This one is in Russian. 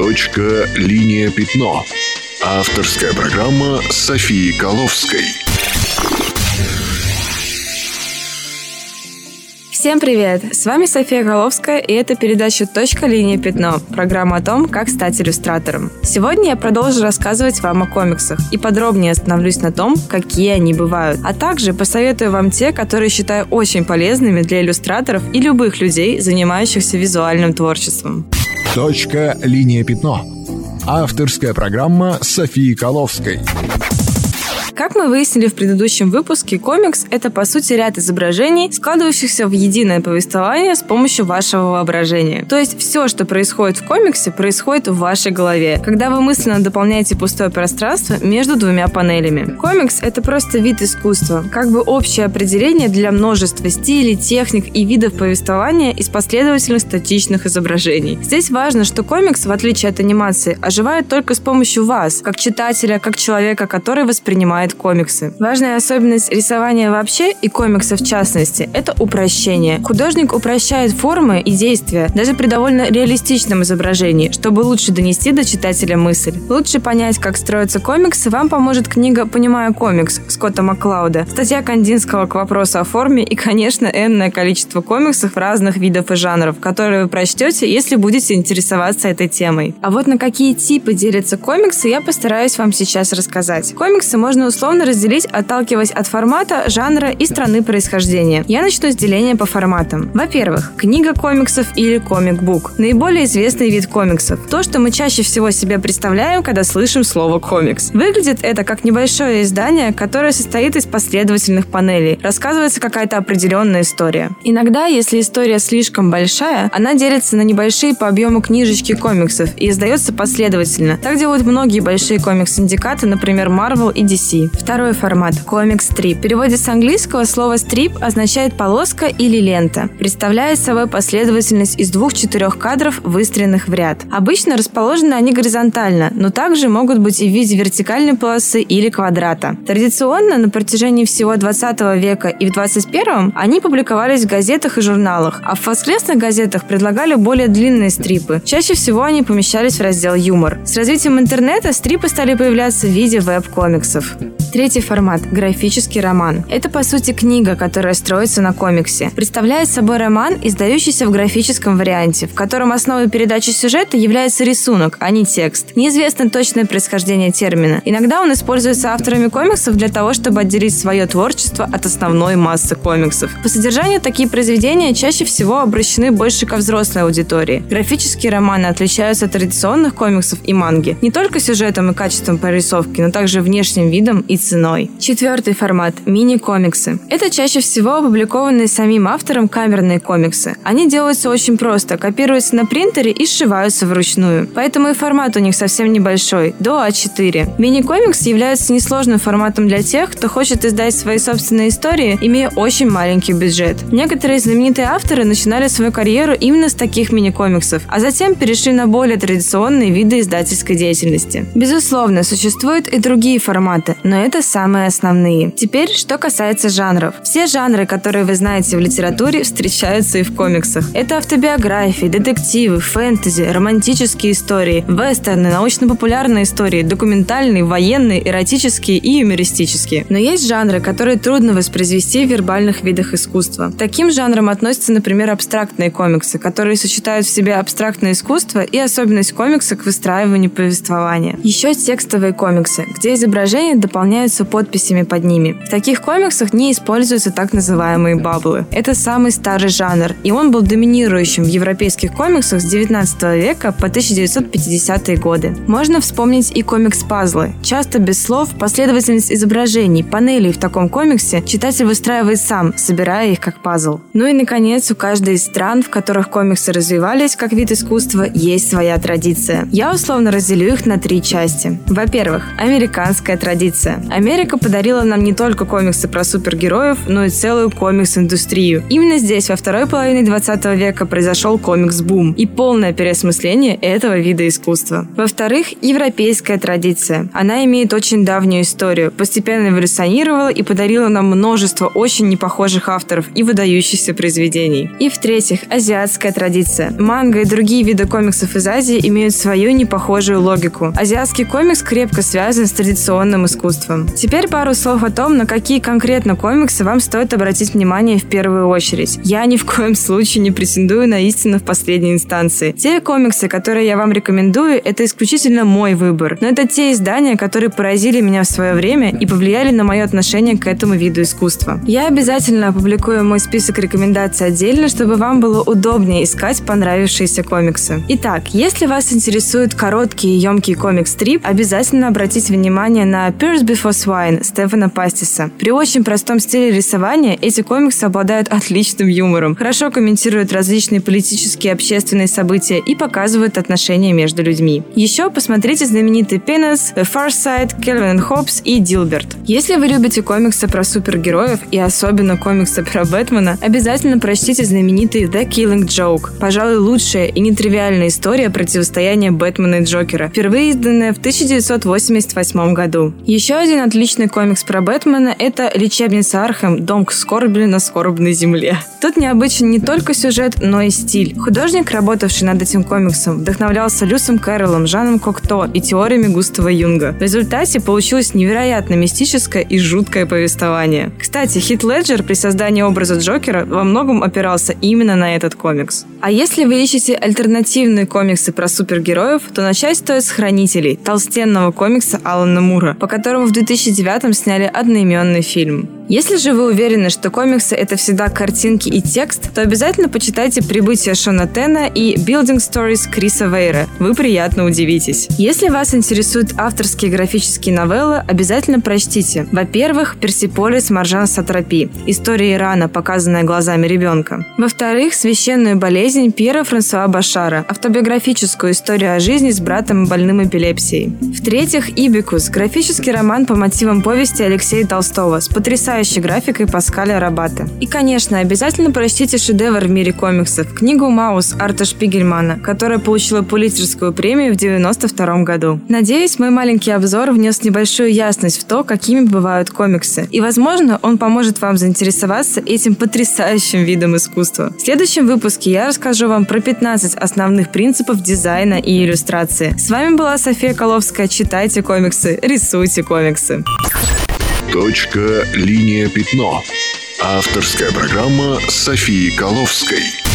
Точка «Линия пятно». Авторская программа Софии Коловской. Всем привет! С вами София Головская, и это передача «Точка. Линия. Пятно» – программа о том, как стать иллюстратором. Сегодня я продолжу рассказывать вам о комиксах и подробнее остановлюсь на том, какие они бывают, а также посоветую вам те, которые считаю очень полезными для иллюстраторов и любых людей, занимающихся визуальным творчеством. Точка «Линия. Пятно» – авторская программа Софии Коловской. Как мы выяснили в предыдущем выпуске, комикс — это, по сути, ряд изображений, складывающихся в единое повествование с помощью вашего воображения. То есть все, что происходит в комиксе, происходит в вашей голове, когда вы мысленно дополняете пустое пространство между двумя панелями. Комикс — это просто вид искусства, как бы общее определение для множества стилей, техник и видов повествования из последовательных статичных изображений. Здесь важно, что комикс, в отличие от анимации, оживает только с помощью вас, как читателя, как человека, который воспринимает читает комиксы. Важная особенность рисования вообще и комикса в частности – это упрощение. Художник упрощает формы и действия даже при довольно реалистичном изображении, чтобы лучше донести до читателя мысль. Лучше понять, как строятся комиксы, вам поможет книга «Понимаю комикс» Скотта Маклауда, статья Кандинского к вопросу о форме и, конечно, энное количество комиксов разных видов и жанров, которые вы прочтете, если будете интересоваться этой темой. А вот на какие типы делятся комиксы, я постараюсь вам сейчас рассказать. Комиксы можно условно разделить, отталкиваясь от формата, жанра и страны происхождения. Я начну с деления по форматам. Во-первых, книга комиксов или комик-бук. Наиболее известный вид комиксов. То, что мы чаще всего себе представляем, когда слышим слово комикс. Выглядит это как небольшое издание, которое состоит из последовательных панелей. Рассказывается какая-то определенная история. Иногда, если история слишком большая, она делится на небольшие по объему книжечки комиксов и издается последовательно. Так делают многие большие комикс-синдикаты, например, Marvel и DC. Второй формат – комик-стрип. В переводе с английского слово «стрип» означает полоска или лента. Представляет собой последовательность из двух-четырех кадров, выстроенных в ряд. Обычно расположены они горизонтально, но также могут быть и в виде вертикальной полосы или квадрата. Традиционно на протяжении всего 20 века и в 21 они публиковались в газетах и журналах, а в воскресных газетах предлагали более длинные стрипы. Чаще всего они помещались в раздел «Юмор». С развитием интернета стрипы стали появляться в виде веб-комиксов. Третий формат – графический роман. Это, по сути, книга, которая строится на комиксе. Представляет собой роман, издающийся в графическом варианте, в котором основой передачи сюжета является рисунок, а не текст. Неизвестно точное происхождение термина. Иногда он используется авторами комиксов для того, чтобы отделить свое творчество от основной массы комиксов. По содержанию такие произведения чаще всего обращены больше ко взрослой аудитории. Графические романы отличаются от традиционных комиксов и манги не только сюжетом и качеством прорисовки, но также внешним видом и ценой. Четвертый формат – мини-комиксы. Это чаще всего опубликованные самим автором камерные комиксы. Они делаются очень просто, копируются на принтере и сшиваются вручную. Поэтому и формат у них совсем небольшой – до А4. Мини-комикс является несложным форматом для тех, кто хочет издать свои собственные истории, имея очень маленький бюджет. Некоторые знаменитые авторы начинали свою карьеру именно с таких мини-комиксов, а затем перешли на более традиционные виды издательской деятельности. Безусловно, существуют и другие форматы, но это самые основные. Теперь, что касается жанров. Все жанры, которые вы знаете в литературе, встречаются и в комиксах. Это автобиографии, детективы, фэнтези, романтические истории, вестерны, научно-популярные истории, документальные, военные, эротические и юмористические. Но есть жанры, которые трудно воспроизвести в вербальных видах искусства. Таким жанрам относятся, например, абстрактные комиксы, которые сочетают в себе абстрактное искусство и особенность комикса к выстраиванию повествования. Еще текстовые комиксы, где изображение дополняет заполняются подписями под ними. В таких комиксах не используются так называемые баблы. Это самый старый жанр, и он был доминирующим в европейских комиксах с 19 века по 1950-е годы. Можно вспомнить и комикс-пазлы. Часто без слов последовательность изображений, панелей в таком комиксе читатель выстраивает сам, собирая их как пазл. Ну и, наконец, у каждой из стран, в которых комиксы развивались как вид искусства, есть своя традиция. Я условно разделю их на три части. Во-первых, американская традиция. Америка подарила нам не только комиксы про супергероев, но и целую комикс-индустрию. Именно здесь, во второй половине 20 века, произошел комикс-бум и полное переосмысление этого вида искусства. Во-вторых, европейская традиция. Она имеет очень давнюю историю, постепенно эволюционировала и подарила нам множество очень непохожих авторов и выдающихся произведений. И в-третьих, азиатская традиция. Манга и другие виды комиксов из Азии имеют свою непохожую логику. Азиатский комикс крепко связан с традиционным искусством. Теперь пару слов о том, на какие конкретно комиксы вам стоит обратить внимание в первую очередь. Я ни в коем случае не претендую на истину в последней инстанции. Те комиксы, которые я вам рекомендую, это исключительно мой выбор. Но это те издания, которые поразили меня в свое время и повлияли на мое отношение к этому виду искусства. Я обязательно опубликую мой список рекомендаций отдельно, чтобы вам было удобнее искать понравившиеся комиксы. Итак, если вас интересует короткий и емкий комикс-стрип, обязательно обратите внимание на Pierce Before Swine Стефана Пастиса. При очень простом стиле рисования эти комиксы обладают отличным юмором, хорошо комментируют различные политические и общественные события и показывают отношения между людьми. Еще посмотрите знаменитый Penis, The Far Side, Calvin Hobbes и Дилберт. Если вы любите комиксы про супергероев и особенно комиксы про Бэтмена, обязательно прочтите знаменитый The Killing Joke. Пожалуй, лучшая и нетривиальная история противостояния Бэтмена и Джокера, впервые изданная в 1988 году. Еще один отличный комикс про Бэтмена – это «Лечебница Архем. Дом к скорби на скорбной земле». Тут необычен не только сюжет, но и стиль. Художник, работавший над этим комиксом, вдохновлялся Люсом Кэрролом, Жаном Кокто и теориями Густава Юнга. В результате получилось невероятно мистическое и жуткое повествование. Кстати, Хит Леджер при создании образа Джокера во многом опирался именно на этот комикс. А если вы ищете альтернативные комиксы про супергероев, то начать стоит с «Хранителей» – толстенного комикса Алана Мура, по которому в 2009 сняли одноименный фильм. Если же вы уверены, что комиксы — это всегда картинки и текст, то обязательно почитайте «Прибытие Шона Тена» и «Building Stories» Криса Вейра. Вы приятно удивитесь. Если вас интересуют авторские графические новеллы, обязательно прочтите. Во-первых, «Персиполис Маржан Сатрапи» — история Ирана, показанная глазами ребенка. Во-вторых, «Священную болезнь» Пьера Франсуа Башара, автобиографическую историю о жизни с братом больным эпилепсией. В-третьих, «Ибикус» — графический роман по мотивам повести Алексея Толстого с потрясающей потрясающей графикой Паскаля Рабата. И, конечно, обязательно прочтите шедевр в мире комиксов – книгу «Маус» Арта Шпигельмана, которая получила Пулитцерскую премию в 1992 году. Надеюсь, мой маленький обзор внес небольшую ясность в то, какими бывают комиксы. И, возможно, он поможет вам заинтересоваться этим потрясающим видом искусства. В следующем выпуске я расскажу вам про 15 основных принципов дизайна и иллюстрации. С вами была София Коловская. Читайте комиксы, рисуйте комиксы. Точка, линия, пятно. Авторская программа Софии Коловской.